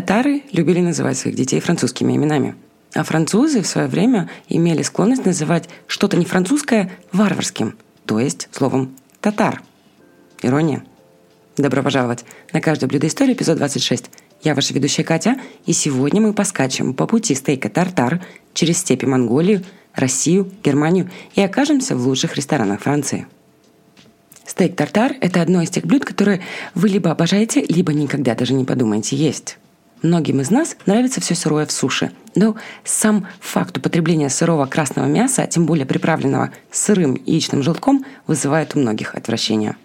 Татары любили называть своих детей французскими именами. А французы в свое время имели склонность называть что-то не французское варварским, то есть словом «татар». Ирония. Добро пожаловать на каждое блюдо истории, эпизод 26. Я ваша ведущая Катя, и сегодня мы поскачем по пути стейка тартар через степи Монголию, Россию, Германию и окажемся в лучших ресторанах Франции. Стейк тартар – это одно из тех блюд, которые вы либо обожаете, либо никогда даже не подумаете есть. Многим из нас нравится все сырое в суше, но сам факт употребления сырого красного мяса, а тем более приправленного сырым яичным желтком, вызывает у многих отвращение.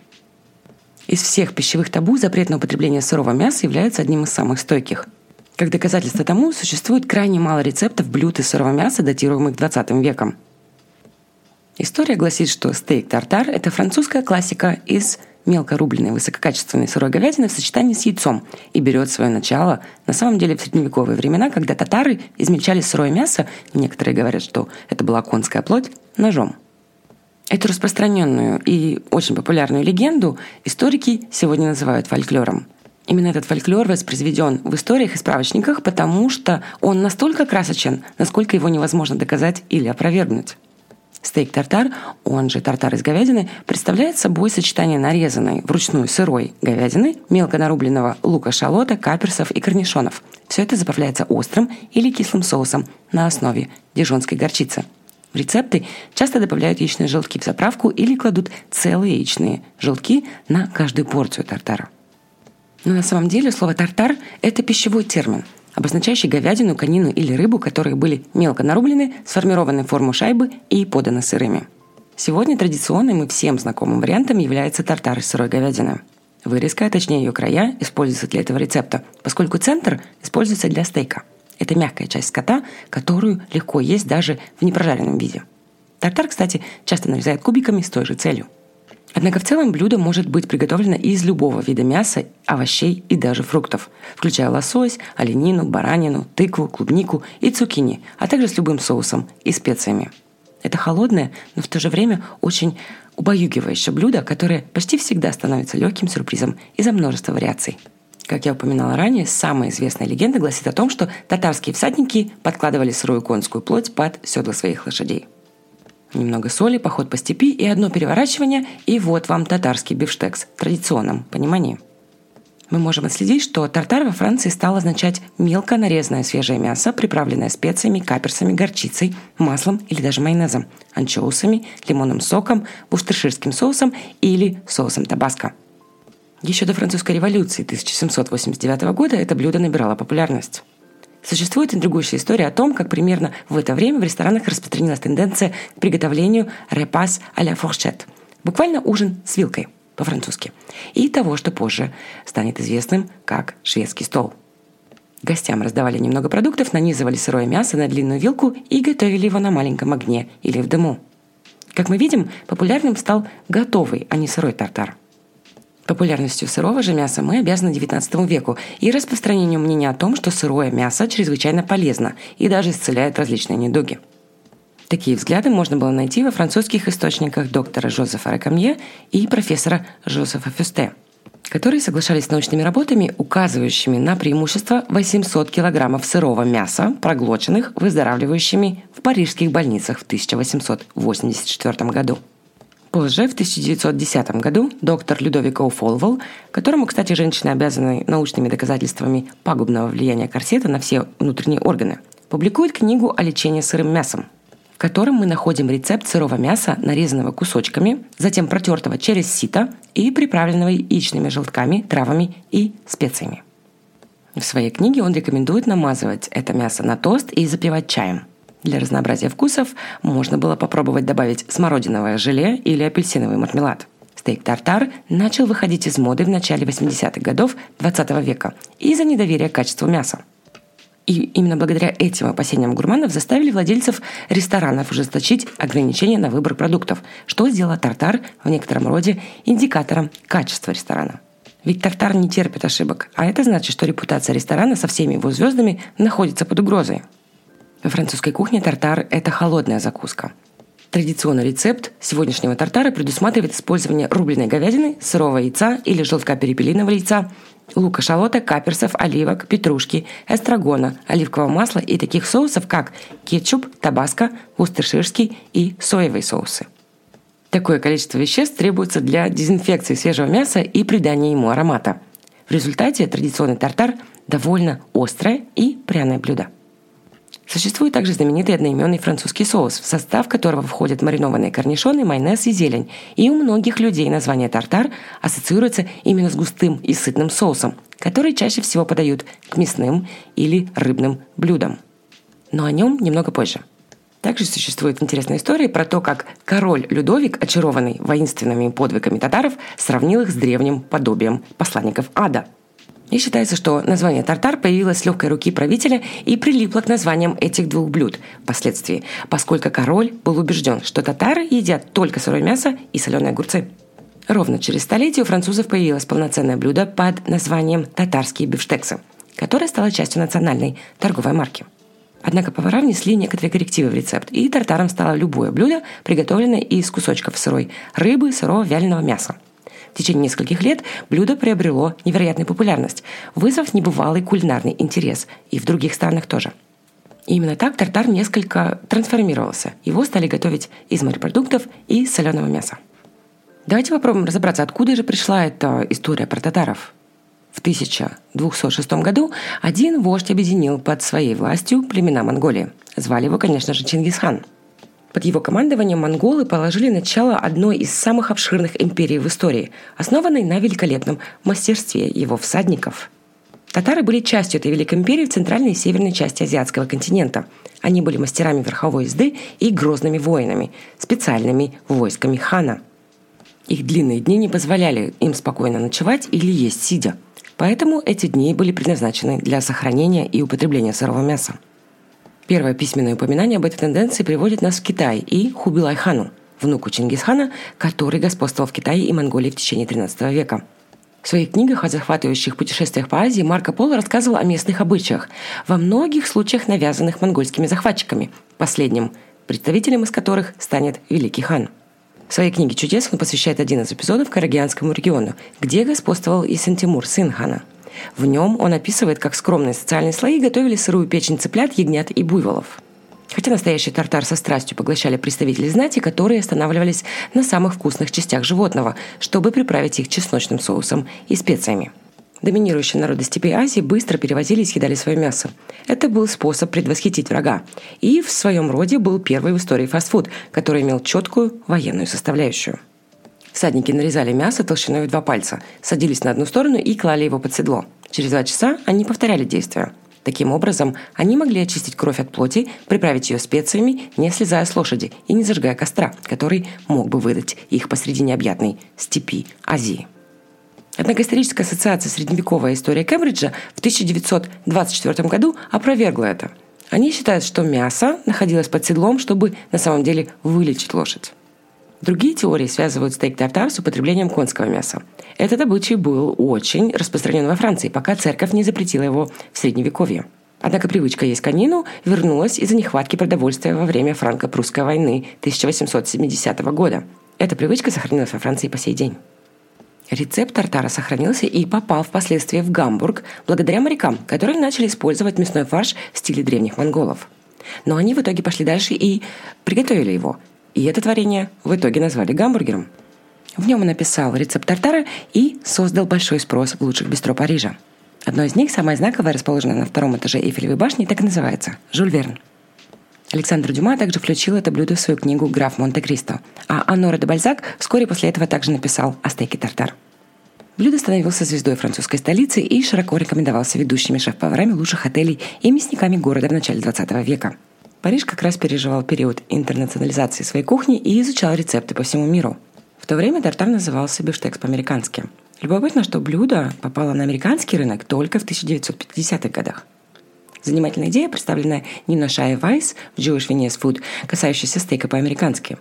Из всех пищевых табу запрет на употребление сырого мяса является одним из самых стойких. Как доказательство тому, существует крайне мало рецептов блюд из сырого мяса, датируемых 20 веком. История гласит, что стейк тартар – это французская классика из мелко рубленной высококачественной сырой говядины в сочетании с яйцом и берет свое начало на самом деле в средневековые времена, когда татары измельчали сырое мясо, некоторые говорят, что это была конская плоть, ножом. Эту распространенную и очень популярную легенду историки сегодня называют фольклором. Именно этот фольклор воспроизведен в историях и справочниках, потому что он настолько красочен, насколько его невозможно доказать или опровергнуть. Стейк тартар, он же тартар из говядины, представляет собой сочетание нарезанной вручную сырой говядины, мелко нарубленного лука-шалота, каперсов и корнишонов. Все это заправляется острым или кислым соусом на основе дижонской горчицы. В рецепты часто добавляют яичные желтки в заправку или кладут целые яичные желтки на каждую порцию тартара. Но на самом деле слово «тартар» – это пищевой термин – обозначающий говядину, конину или рыбу, которые были мелко нарублены, сформированы в форму шайбы и поданы сырыми. Сегодня традиционным и всем знакомым вариантом является тартар из сырой говядины. Вырезка, а точнее ее края, используется для этого рецепта, поскольку центр используется для стейка. Это мягкая часть скота, которую легко есть даже в непрожаренном виде. Тартар, кстати, часто нарезают кубиками с той же целью. Однако в целом блюдо может быть приготовлено из любого вида мяса, овощей и даже фруктов, включая лосось, оленину, баранину, тыкву, клубнику и цукини, а также с любым соусом и специями. Это холодное, но в то же время очень убаюгивающее блюдо, которое почти всегда становится легким сюрпризом из-за множества вариаций. Как я упоминала ранее, самая известная легенда гласит о том, что татарские всадники подкладывали сырую конскую плоть под седла своих лошадей. Немного соли, поход по степи и одно переворачивание, и вот вам татарский бифштекс в традиционном понимании. Мы можем отследить, что тартар во Франции стал означать мелко нарезанное свежее мясо, приправленное специями, каперсами, горчицей, маслом или даже майонезом, анчоусами, лимонным соком, буштерширским соусом или соусом табаско. Еще до французской революции 1789 года это блюдо набирало популярность. Существует интригующая история о том, как примерно в это время в ресторанах распространилась тенденция к приготовлению «репас а ля форшет» – буквально ужин с вилкой по-французски, и того, что позже станет известным как шведский стол. Гостям раздавали немного продуктов, нанизывали сырое мясо на длинную вилку и готовили его на маленьком огне или в дыму. Как мы видим, популярным стал готовый, а не сырой тартар – Популярностью сырого же мяса мы обязаны XIX веку и распространению мнения о том, что сырое мясо чрезвычайно полезно и даже исцеляет различные недуги. Такие взгляды можно было найти во французских источниках доктора Жозефа Рекамье и профессора Жозефа Фюсте, которые соглашались с научными работами, указывающими на преимущество 800 килограммов сырого мяса, проглоченных выздоравливающими в парижских больницах в 1884 году. Позже, в 1910 году, доктор Людовико Фолвол, которому, кстати, женщины обязаны научными доказательствами пагубного влияния корсета на все внутренние органы, публикует книгу о лечении сырым мясом, в котором мы находим рецепт сырого мяса, нарезанного кусочками, затем протертого через сито и приправленного яичными желтками, травами и специями. В своей книге он рекомендует намазывать это мясо на тост и запивать чаем – для разнообразия вкусов можно было попробовать добавить смородиновое желе или апельсиновый мармелад. Стейк тартар начал выходить из моды в начале 80-х годов 20 века из-за недоверия к качеству мяса. И именно благодаря этим опасениям гурманов заставили владельцев ресторанов ужесточить ограничения на выбор продуктов, что сделало тартар в некотором роде индикатором качества ресторана. Ведь тартар не терпит ошибок, а это значит, что репутация ресторана со всеми его звездами находится под угрозой. Во французской кухне тартар – это холодная закуска. Традиционный рецепт сегодняшнего тартара предусматривает использование рубленой говядины, сырого яйца или желтка перепелиного яйца, лука, шалота, каперсов, оливок, петрушки, эстрагона, оливкового масла и таких соусов, как кетчуп, табаско, устерширский и соевые соусы. Такое количество веществ требуется для дезинфекции свежего мяса и придания ему аромата. В результате традиционный тартар – довольно острое и пряное блюдо. Существует также знаменитый одноименный французский соус, в состав которого входят маринованные корнишоны, майонез и зелень. И у многих людей название тартар ассоциируется именно с густым и сытным соусом, который чаще всего подают к мясным или рыбным блюдам. Но о нем немного позже. Также существует интересная история про то, как король Людовик, очарованный воинственными подвигами татаров, сравнил их с древним подобием посланников ада – и считается, что название тартар появилось с легкой руки правителя и прилипло к названиям этих двух блюд впоследствии, поскольку король был убежден, что татары едят только сырое мясо и соленые огурцы. Ровно через столетие у французов появилось полноценное блюдо под названием «татарские бифштексы», которое стало частью национальной торговой марки. Однако повара внесли некоторые коррективы в рецепт, и тартаром стало любое блюдо, приготовленное из кусочков сырой рыбы, сырого вяленого мяса – в течение нескольких лет блюдо приобрело невероятную популярность, вызвав небывалый кулинарный интерес, и в других странах тоже. И именно так тартар несколько трансформировался. Его стали готовить из морепродуктов и соленого мяса. Давайте попробуем разобраться, откуда же пришла эта история про татаров. В 1206 году один вождь объединил под своей властью племена Монголии. Звали его, конечно же, Чингисхан – под его командованием монголы положили начало одной из самых обширных империй в истории, основанной на великолепном мастерстве его всадников. Татары были частью этой великой империи в центральной и северной части азиатского континента. Они были мастерами верховой езды и грозными воинами, специальными войсками хана. Их длинные дни не позволяли им спокойно ночевать или есть сидя. Поэтому эти дни были предназначены для сохранения и употребления сырого мяса. Первое письменное упоминание об этой тенденции приводит нас в Китай и Хубилай-хану, внуку Чингисхана, который господствовал в Китае и Монголии в течение XIII века. В своих книгах о захватывающих путешествиях по Азии Марко Поло рассказывал о местных обычаях, во многих случаях навязанных монгольскими захватчиками, последним представителем из которых станет Великий хан. В своей книге «Чудес» он посвящает один из эпизодов Карагианскому региону, где господствовал и Сентимур, сын хана – в нем он описывает, как скромные социальные слои готовили сырую печень цыплят, ягнят и буйволов. Хотя настоящий тартар со страстью поглощали представители знати, которые останавливались на самых вкусных частях животного, чтобы приправить их чесночным соусом и специями. Доминирующие народы степей Азии быстро перевозили и съедали свое мясо. Это был способ предвосхитить врага. И в своем роде был первый в истории фастфуд, который имел четкую военную составляющую. Всадники нарезали мясо толщиной в два пальца, садились на одну сторону и клали его под седло. Через два часа они повторяли действия. Таким образом, они могли очистить кровь от плоти, приправить ее специями, не слезая с лошади и не зажигая костра, который мог бы выдать их посреди необъятной степи Азии. Однако историческая ассоциация «Средневековая история Кембриджа» в 1924 году опровергла это. Они считают, что мясо находилось под седлом, чтобы на самом деле вылечить лошадь. Другие теории связывают стейк-тартар с употреблением конского мяса. Этот обычай был очень распространен во Франции, пока церковь не запретила его в Средневековье. Однако привычка есть конину вернулась из-за нехватки продовольствия во время франко-прусской войны 1870 года. Эта привычка сохранилась во Франции по сей день. Рецепт тартара сохранился и попал впоследствии в Гамбург благодаря морякам, которые начали использовать мясной фарш в стиле древних монголов. Но они в итоге пошли дальше и приготовили его – и это творение в итоге назвали гамбургером. В нем он написал рецепт тартара и создал большой спрос в лучших бистро Парижа. Одно из них, самое знаковое, расположенное на втором этаже Эйфелевой башни, так и называется – Жюль Верн. Александр Дюма также включил это блюдо в свою книгу «Граф Монте-Кристо», а Аннора де Бальзак вскоре после этого также написал о стейке тартар. Блюдо становился звездой французской столицы и широко рекомендовался ведущими шеф-поварами лучших отелей и мясниками города в начале 20 века – Париж как раз переживал период интернационализации своей кухни и изучал рецепты по всему миру. В то время тартар назывался бифштекс по-американски. Любопытно, что блюдо попало на американский рынок только в 1950-х годах. Занимательная идея, представленная Нино Шай Вайс в Jewish Venus Food, касающаяся стейка по-американски.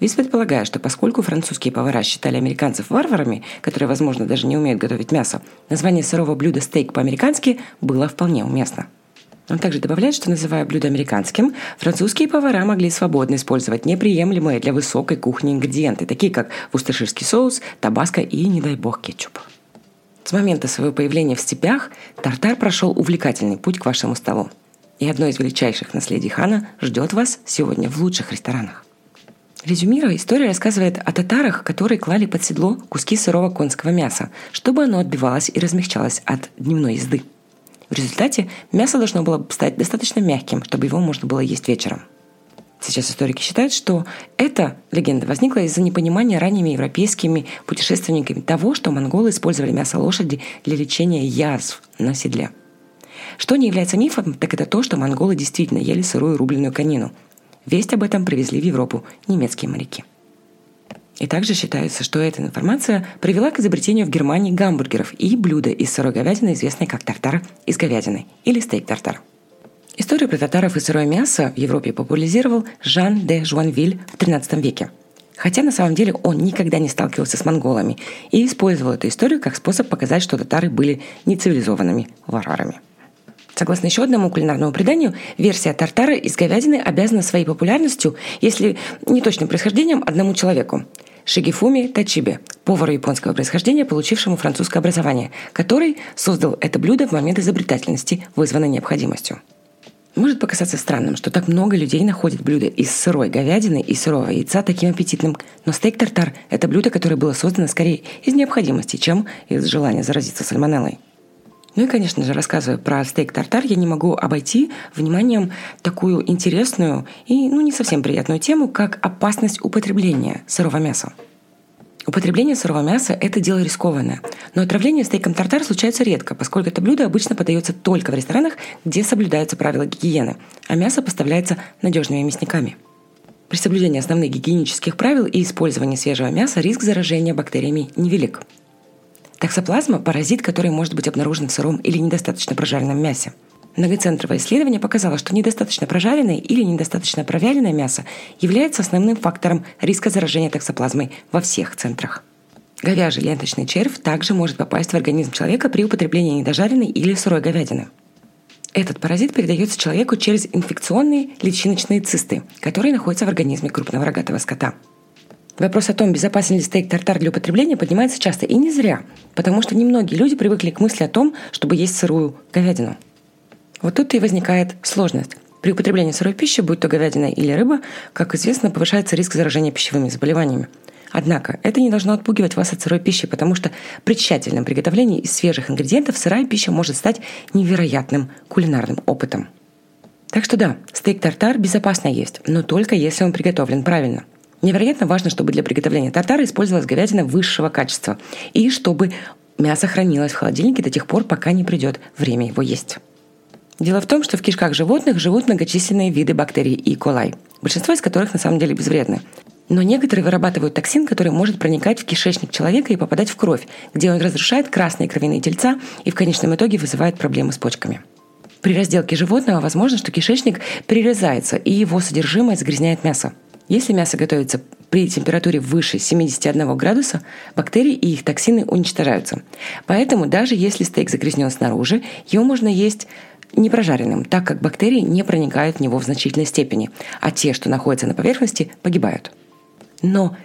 Вис предполагает, что поскольку французские повара считали американцев варварами, которые, возможно, даже не умеют готовить мясо, название сырого блюда стейк по-американски было вполне уместно. Он также добавляет, что называя блюдо американским, французские повара могли свободно использовать неприемлемые для высокой кухни ингредиенты, такие как вустерширский соус, табаско и, не дай бог, кетчуп. С момента своего появления в степях тартар прошел увлекательный путь к вашему столу. И одно из величайших наследий хана ждет вас сегодня в лучших ресторанах. Резюмируя, история рассказывает о татарах, которые клали под седло куски сырого конского мяса, чтобы оно отбивалось и размягчалось от дневной езды. В результате мясо должно было стать достаточно мягким, чтобы его можно было есть вечером – Сейчас историки считают, что эта легенда возникла из-за непонимания ранними европейскими путешественниками того, что монголы использовали мясо лошади для лечения язв на седле. Что не является мифом, так это то, что монголы действительно ели сырую рубленную конину. Весть об этом привезли в Европу немецкие моряки. И также считается, что эта информация привела к изобретению в Германии гамбургеров и блюда из сырой говядины, известной как тартар из говядины или стейк-тартар – Историю про татаров и сырое мясо в Европе популяризировал Жан де Жуанвиль в XIII веке. Хотя на самом деле он никогда не сталкивался с монголами и использовал эту историю как способ показать, что татары были нецивилизованными варварами. Согласно еще одному кулинарному преданию, версия тартара из говядины обязана своей популярностью, если не точным происхождением, одному человеку – Шигифуми Тачибе, повару японского происхождения, получившему французское образование, который создал это блюдо в момент изобретательности, вызванной необходимостью. Может показаться странным, что так много людей находят блюдо из сырой говядины и сырого яйца таким аппетитным, но стейк-тартар – это блюдо, которое было создано скорее из необходимости, чем из желания заразиться сальмонеллой. Ну и, конечно же, рассказывая про стейк-тартар, я не могу обойти вниманием такую интересную и ну, не совсем приятную тему, как опасность употребления сырого мяса. Употребление сырого мяса – это дело рискованное. Но отравление стейком тартар случается редко, поскольку это блюдо обычно подается только в ресторанах, где соблюдаются правила гигиены, а мясо поставляется надежными мясниками. При соблюдении основных гигиенических правил и использовании свежего мяса риск заражения бактериями невелик. Таксоплазма – паразит, который может быть обнаружен в сыром или недостаточно прожаренном мясе – Многоцентровое исследование показало, что недостаточно прожаренное или недостаточно провяленное мясо является основным фактором риска заражения токсоплазмой во всех центрах. Говяжий ленточный червь также может попасть в организм человека при употреблении недожаренной или сырой говядины. Этот паразит передается человеку через инфекционные личиночные цисты, которые находятся в организме крупного рогатого скота. Вопрос о том, безопасен ли стейк-тартар для употребления, поднимается часто и не зря, потому что немногие люди привыкли к мысли о том, чтобы есть сырую говядину. Вот тут и возникает сложность. При употреблении сырой пищи, будь то говядина или рыба, как известно, повышается риск заражения пищевыми заболеваниями. Однако это не должно отпугивать вас от сырой пищи, потому что при тщательном приготовлении из свежих ингредиентов сырая пища может стать невероятным кулинарным опытом. Так что да, стейк-тартар безопасно есть, но только если он приготовлен правильно. Невероятно важно, чтобы для приготовления тартара использовалась говядина высшего качества и чтобы мясо хранилось в холодильнике до тех пор, пока не придет время его есть. Дело в том, что в кишках животных живут многочисленные виды бактерий и колай, большинство из которых на самом деле безвредны. Но некоторые вырабатывают токсин, который может проникать в кишечник человека и попадать в кровь, где он разрушает красные кровяные тельца и в конечном итоге вызывает проблемы с почками. При разделке животного возможно, что кишечник перерезается и его содержимое загрязняет мясо. Если мясо готовится при температуре выше 71 градуса, бактерии и их токсины уничтожаются. Поэтому даже если стейк загрязнен снаружи, его можно есть не прожаренным, так как бактерии не проникают в него в значительной степени, а те, что находятся на поверхности, погибают. Но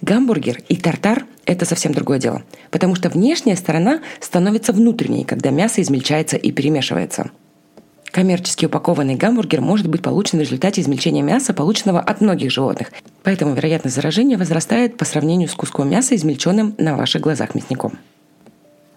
гамбургер и тартар – это совсем другое дело, потому что внешняя сторона становится внутренней, когда мясо измельчается и перемешивается. Коммерчески упакованный гамбургер может быть получен в результате измельчения мяса, полученного от многих животных, поэтому вероятность заражения возрастает по сравнению с куском мяса, измельченным на ваших глазах мясником.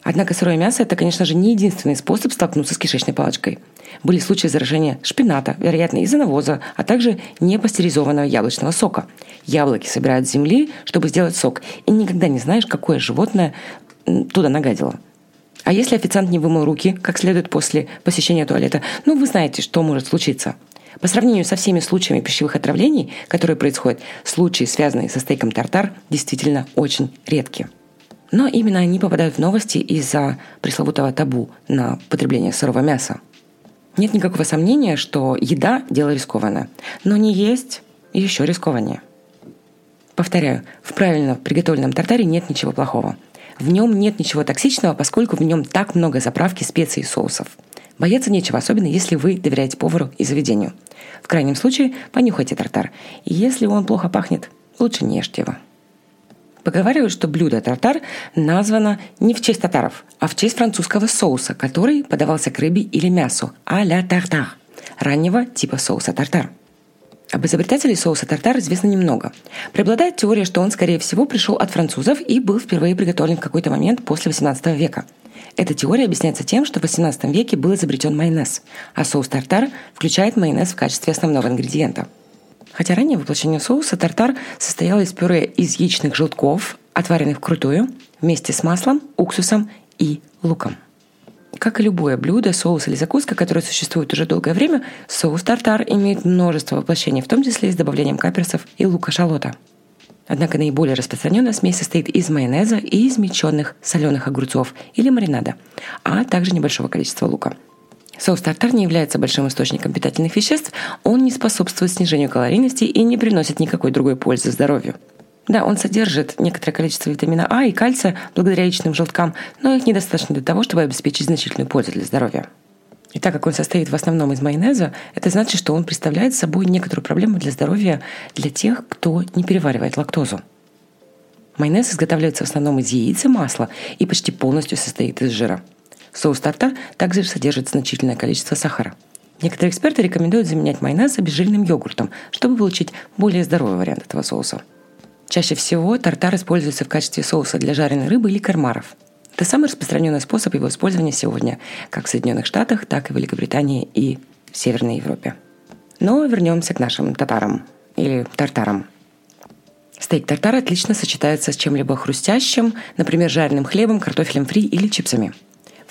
Однако сырое мясо – это, конечно же, не единственный способ столкнуться с кишечной палочкой. Были случаи заражения шпината, вероятно, из-за навоза, а также непастеризованного яблочного сока. Яблоки собирают с земли, чтобы сделать сок, и никогда не знаешь, какое животное туда нагадило. А если официант не вымыл руки как следует после посещения туалета, ну, вы знаете, что может случиться. По сравнению со всеми случаями пищевых отравлений, которые происходят, случаи, связанные со стейком тартар, действительно очень редкие. Но именно они попадают в новости из-за пресловутого табу на потребление сырого мяса. Нет никакого сомнения, что еда – дело рискованное. Но не есть еще рискованнее. Повторяю, в правильно приготовленном тартаре нет ничего плохого. В нем нет ничего токсичного, поскольку в нем так много заправки, специй и соусов. Бояться нечего, особенно если вы доверяете повару и заведению. В крайнем случае, понюхайте тартар. И если он плохо пахнет, лучше не ешьте его. Поговаривают, что блюдо тартар названо не в честь татаров, а в честь французского соуса, который подавался к рыбе или мясу а-ля тартар, раннего типа соуса тартар. Об изобретателе соуса тартар известно немного. Преобладает теория, что он, скорее всего, пришел от французов и был впервые приготовлен в какой-то момент после 18 века. Эта теория объясняется тем, что в 18 веке был изобретен майонез, а соус тартар включает майонез в качестве основного ингредиента – Хотя ранее воплощение соуса тартар состояло из пюре из яичных желтков, отваренных вкрутую, вместе с маслом, уксусом и луком. Как и любое блюдо, соус или закуска, которое существует уже долгое время, соус тартар имеет множество воплощений, в том числе и с добавлением каперсов и лука-шалота. Однако наиболее распространенная смесь состоит из майонеза и измельченных соленых огурцов или маринада, а также небольшого количества лука – Соус тартар не является большим источником питательных веществ, он не способствует снижению калорийности и не приносит никакой другой пользы здоровью. Да, он содержит некоторое количество витамина А и кальция благодаря яичным желткам, но их недостаточно для того, чтобы обеспечить значительную пользу для здоровья. И так как он состоит в основном из майонеза, это значит, что он представляет собой некоторую проблему для здоровья для тех, кто не переваривает лактозу. Майонез изготавливается в основном из яиц и масла и почти полностью состоит из жира – Соус тартар также содержит значительное количество сахара. Некоторые эксперты рекомендуют заменять майонез обезжиренным йогуртом, чтобы получить более здоровый вариант этого соуса. Чаще всего тартар используется в качестве соуса для жареной рыбы или кармаров. Это самый распространенный способ его использования сегодня, как в Соединенных Штатах, так и в Великобритании и в Северной Европе. Но вернемся к нашим татарам или тартарам. Стейк тартар отлично сочетается с чем-либо хрустящим, например, жареным хлебом, картофелем фри или чипсами –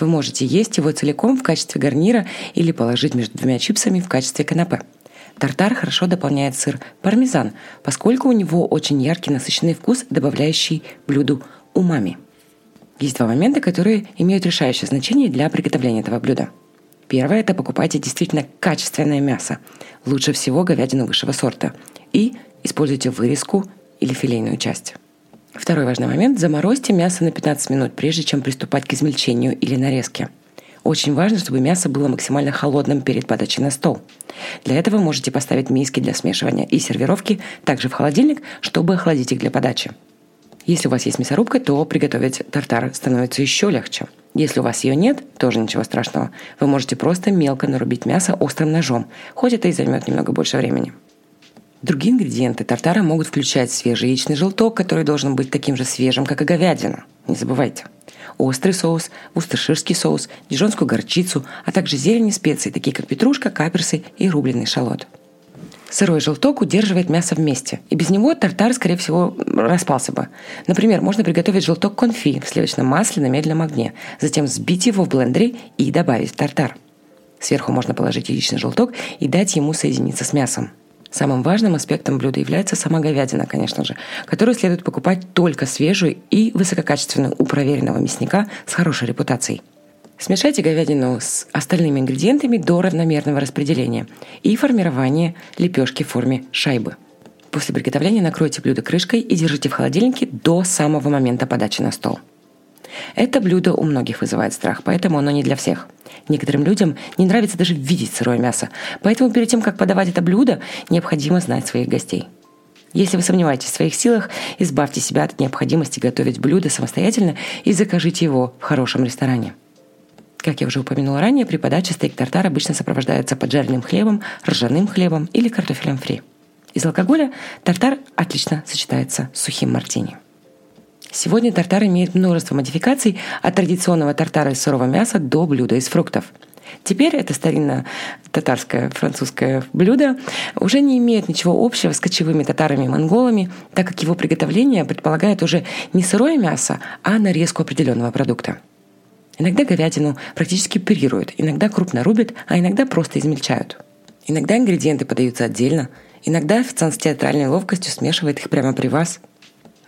вы можете есть его целиком в качестве гарнира или положить между двумя чипсами в качестве канапе. Тартар хорошо дополняет сыр пармезан, поскольку у него очень яркий насыщенный вкус, добавляющий блюду умами. Есть два момента, которые имеют решающее значение для приготовления этого блюда. Первое – это покупайте действительно качественное мясо, лучше всего говядину высшего сорта, и используйте вырезку или филейную часть. Второй важный момент – заморозьте мясо на 15 минут, прежде чем приступать к измельчению или нарезке. Очень важно, чтобы мясо было максимально холодным перед подачей на стол. Для этого можете поставить миски для смешивания и сервировки также в холодильник, чтобы охладить их для подачи. Если у вас есть мясорубка, то приготовить тартар становится еще легче. Если у вас ее нет, тоже ничего страшного. Вы можете просто мелко нарубить мясо острым ножом, хоть это и займет немного больше времени. Другие ингредиенты тартара могут включать свежий яичный желток, который должен быть таким же свежим, как и говядина. Не забывайте. Острый соус, усташирский соус, дижонскую горчицу, а также зелень и специи, такие как петрушка, каперсы и рубленый шалот. Сырой желток удерживает мясо вместе, и без него тартар, скорее всего, распался бы. Например, можно приготовить желток конфи в сливочном масле на медленном огне, затем взбить его в блендере и добавить в тартар. Сверху можно положить яичный желток и дать ему соединиться с мясом. Самым важным аспектом блюда является сама говядина, конечно же, которую следует покупать только свежую и высококачественную у проверенного мясника с хорошей репутацией. Смешайте говядину с остальными ингредиентами до равномерного распределения и формирования лепешки в форме шайбы. После приготовления накройте блюдо крышкой и держите в холодильнике до самого момента подачи на стол. Это блюдо у многих вызывает страх, поэтому оно не для всех. Некоторым людям не нравится даже видеть сырое мясо, поэтому перед тем, как подавать это блюдо, необходимо знать своих гостей. Если вы сомневаетесь в своих силах, избавьте себя от необходимости готовить блюдо самостоятельно и закажите его в хорошем ресторане. Как я уже упомянула ранее, при подаче стейк-тартар обычно сопровождается поджаренным хлебом, ржаным хлебом или картофелем фри. Из алкоголя тартар отлично сочетается с сухим мартини. Сегодня тартар имеет множество модификаций от традиционного тартара из сырого мяса до блюда из фруктов. Теперь это старинное татарское французское блюдо уже не имеет ничего общего с кочевыми татарами и монголами, так как его приготовление предполагает уже не сырое мясо, а нарезку определенного продукта. Иногда говядину практически пюрируют, иногда крупно рубят, а иногда просто измельчают. Иногда ингредиенты подаются отдельно, иногда официант с театральной ловкостью смешивает их прямо при вас –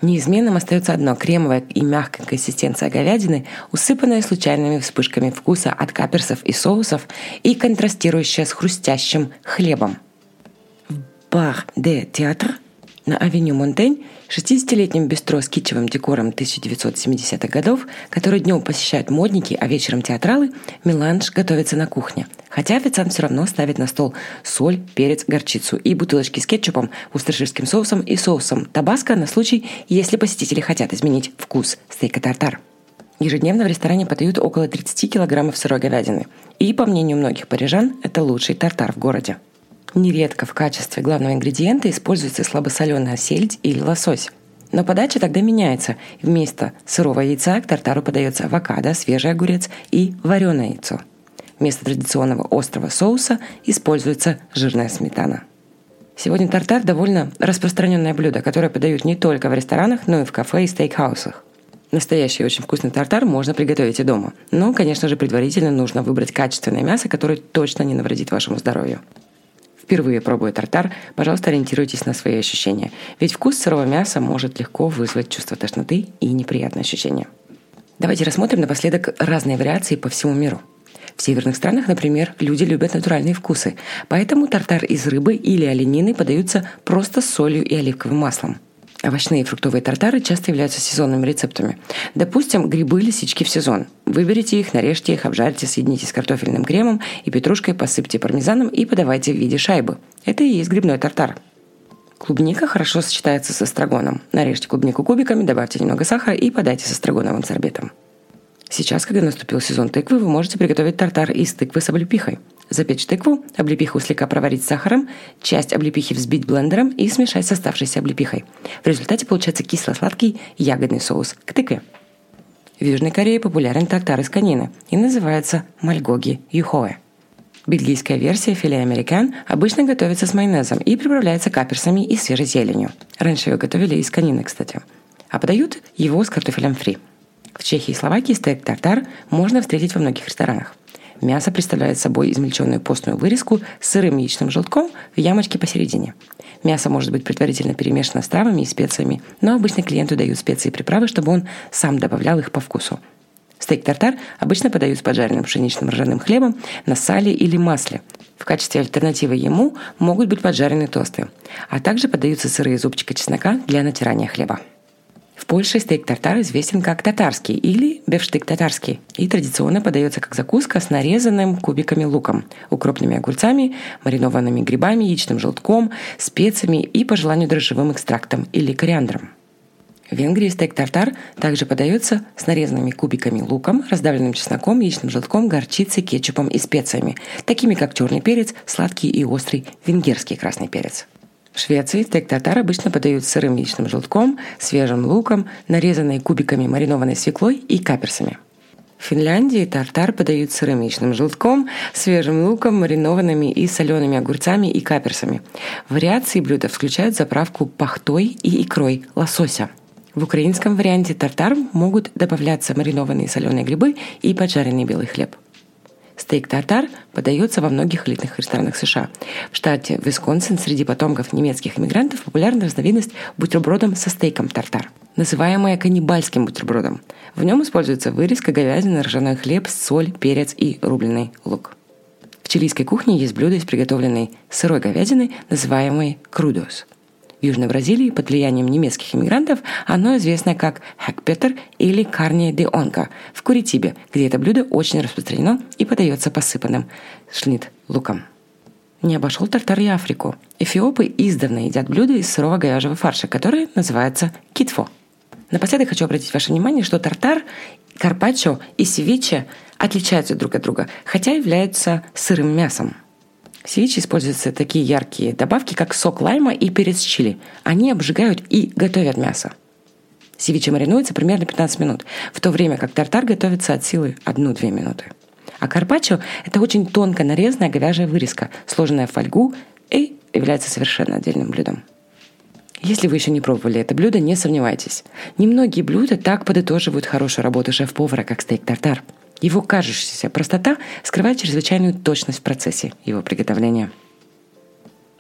Неизменным остается одно – кремовая и мягкая консистенция говядины, усыпанная случайными вспышками вкуса от каперсов и соусов и контрастирующая с хрустящим хлебом. В бар де театр На авеню Монтень 60-летнем бистро с китчевым декором 1970-х годов, который днем посещают модники, а вечером театралы, меланж готовится на кухне. Хотя официант все равно ставит на стол соль, перец, горчицу и бутылочки с кетчупом, устроширским соусом и соусом табаско на случай, если посетители хотят изменить вкус стейка тартар. Ежедневно в ресторане подают около 30 килограммов сырой говядины. И, по мнению многих парижан, это лучший тартар в городе. Нередко в качестве главного ингредиента используется слабосоленая сельдь или лосось. Но подача тогда меняется. Вместо сырого яйца к тартару подается авокадо, свежий огурец и вареное яйцо. Вместо традиционного острого соуса используется жирная сметана. Сегодня тартар довольно распространенное блюдо, которое подают не только в ресторанах, но и в кафе и стейкхаусах. Настоящий очень вкусный тартар можно приготовить и дома. Но, конечно же, предварительно нужно выбрать качественное мясо, которое точно не навредит вашему здоровью впервые пробуя тартар, пожалуйста, ориентируйтесь на свои ощущения. Ведь вкус сырого мяса может легко вызвать чувство тошноты и неприятные ощущения. Давайте рассмотрим напоследок разные вариации по всему миру. В северных странах, например, люди любят натуральные вкусы, поэтому тартар из рыбы или оленины подаются просто с солью и оливковым маслом. Овощные и фруктовые тартары часто являются сезонными рецептами. Допустим, грибы лисички в сезон. Выберите их, нарежьте их, обжарьте, соедините с картофельным кремом и петрушкой, посыпьте пармезаном и подавайте в виде шайбы. Это и есть грибной тартар. Клубника хорошо сочетается с эстрагоном. Нарежьте клубнику кубиками, добавьте немного сахара и подайте с эстрагоновым сорбетом. Сейчас, когда наступил сезон тыквы, вы можете приготовить тартар из тыквы с облепихой. Запечь тыкву, облепиху слегка проварить с сахаром, часть облепихи взбить блендером и смешать с оставшейся облепихой. В результате получается кисло-сладкий ягодный соус к тыкве. В Южной Корее популярен тартар из конины и называется мальгоги юхоэ. Бельгийская версия филе американ обычно готовится с майонезом и приправляется каперсами и свежей зеленью. Раньше ее готовили из конины, кстати. А подают его с картофелем фри. В Чехии и Словакии стейк тартар можно встретить во многих ресторанах. Мясо представляет собой измельченную постную вырезку с сырым яичным желтком в ямочке посередине. Мясо может быть предварительно перемешано с травами и специями, но обычно клиенту дают специи и приправы, чтобы он сам добавлял их по вкусу. Стейк-тартар обычно подают с поджаренным пшеничным ржаным хлебом на сале или масле. В качестве альтернативы ему могут быть поджаренные тосты, а также подаются сырые зубчики чеснока для натирания хлеба. В Польше стейк-тартар известен как татарский или befsztyk tatarski и традиционно подается как закуска с нарезанным кубиками луком, укропными огурцами, маринованными грибами, яичным желтком, специями и, по желанию, дрожжевым экстрактом или кориандром. В Венгрии стейк-тартар также подается с нарезанными кубиками луком, раздавленным чесноком, яичным желтком, горчицей, кетчупом и специями, такими как черный перец, сладкий и острый венгерский красный перец. В Швеции стейк тартар обычно подают с сырым яичным желтком, свежим луком, нарезанной кубиками маринованной свеклой и каперсами. В Финляндии тартар подают с сырым яичным желтком, свежим луком, маринованными и солеными огурцами и каперсами. Вариации блюда включают заправку пахтой и икрой лосося. В украинском варианте тартар могут добавляться маринованные соленые грибы и поджаренный белый хлеб. Стейк-тартар подается во многих элитных ресторанах США. В штате Висконсин среди потомков немецких иммигрантов популярна разновидность бутербродов со стейком тартар, называемая каннибальским бутербродом. В нем используется вырезка говядины, ржаной хлеб, соль, перец и рубленый лук. В чилийской кухне есть блюдо из приготовленной сырой говядины, называемой крудос – Южной Бразилии под влиянием немецких иммигрантов оно известно как хакпетер или карне де онка в Куритибе, где это блюдо очень распространено и подается посыпанным шнит луком. Не обошел тартар и Африку. Эфиопы издавна едят блюда из сырого говяжьего фарша, которое называется китфо. Напоследок хочу обратить ваше внимание, что тартар, карпаччо и севиче отличаются друг от друга, хотя являются сырым мясом – севиче используются такие яркие добавки, как сок лайма и перец чили. Они обжигают и готовят мясо. Севиче маринуется примерно 15 минут, в то время как тартар готовится от силы 1-2 минуты. А карпаччо – это очень тонко нарезанная говяжья вырезка, сложенная в фольгу и является совершенно отдельным блюдом. Если вы еще не пробовали это блюдо, не сомневайтесь. Немногие блюда так подытоживают хорошую работу шеф-повара, как стейк-тартар – его кажущаяся простота скрывает чрезвычайную точность в процессе его приготовления.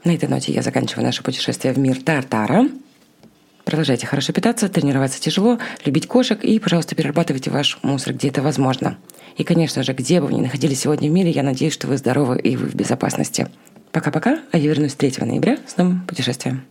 На этой ноте я заканчиваю наше путешествие в мир Тартара. Продолжайте хорошо питаться, тренироваться тяжело, любить кошек и, пожалуйста, перерабатывайте ваш мусор, где это возможно. И, конечно же, где бы вы ни находились сегодня в мире, я надеюсь, что вы здоровы и вы в безопасности. Пока-пока, а я вернусь 3 ноября с новым путешествием.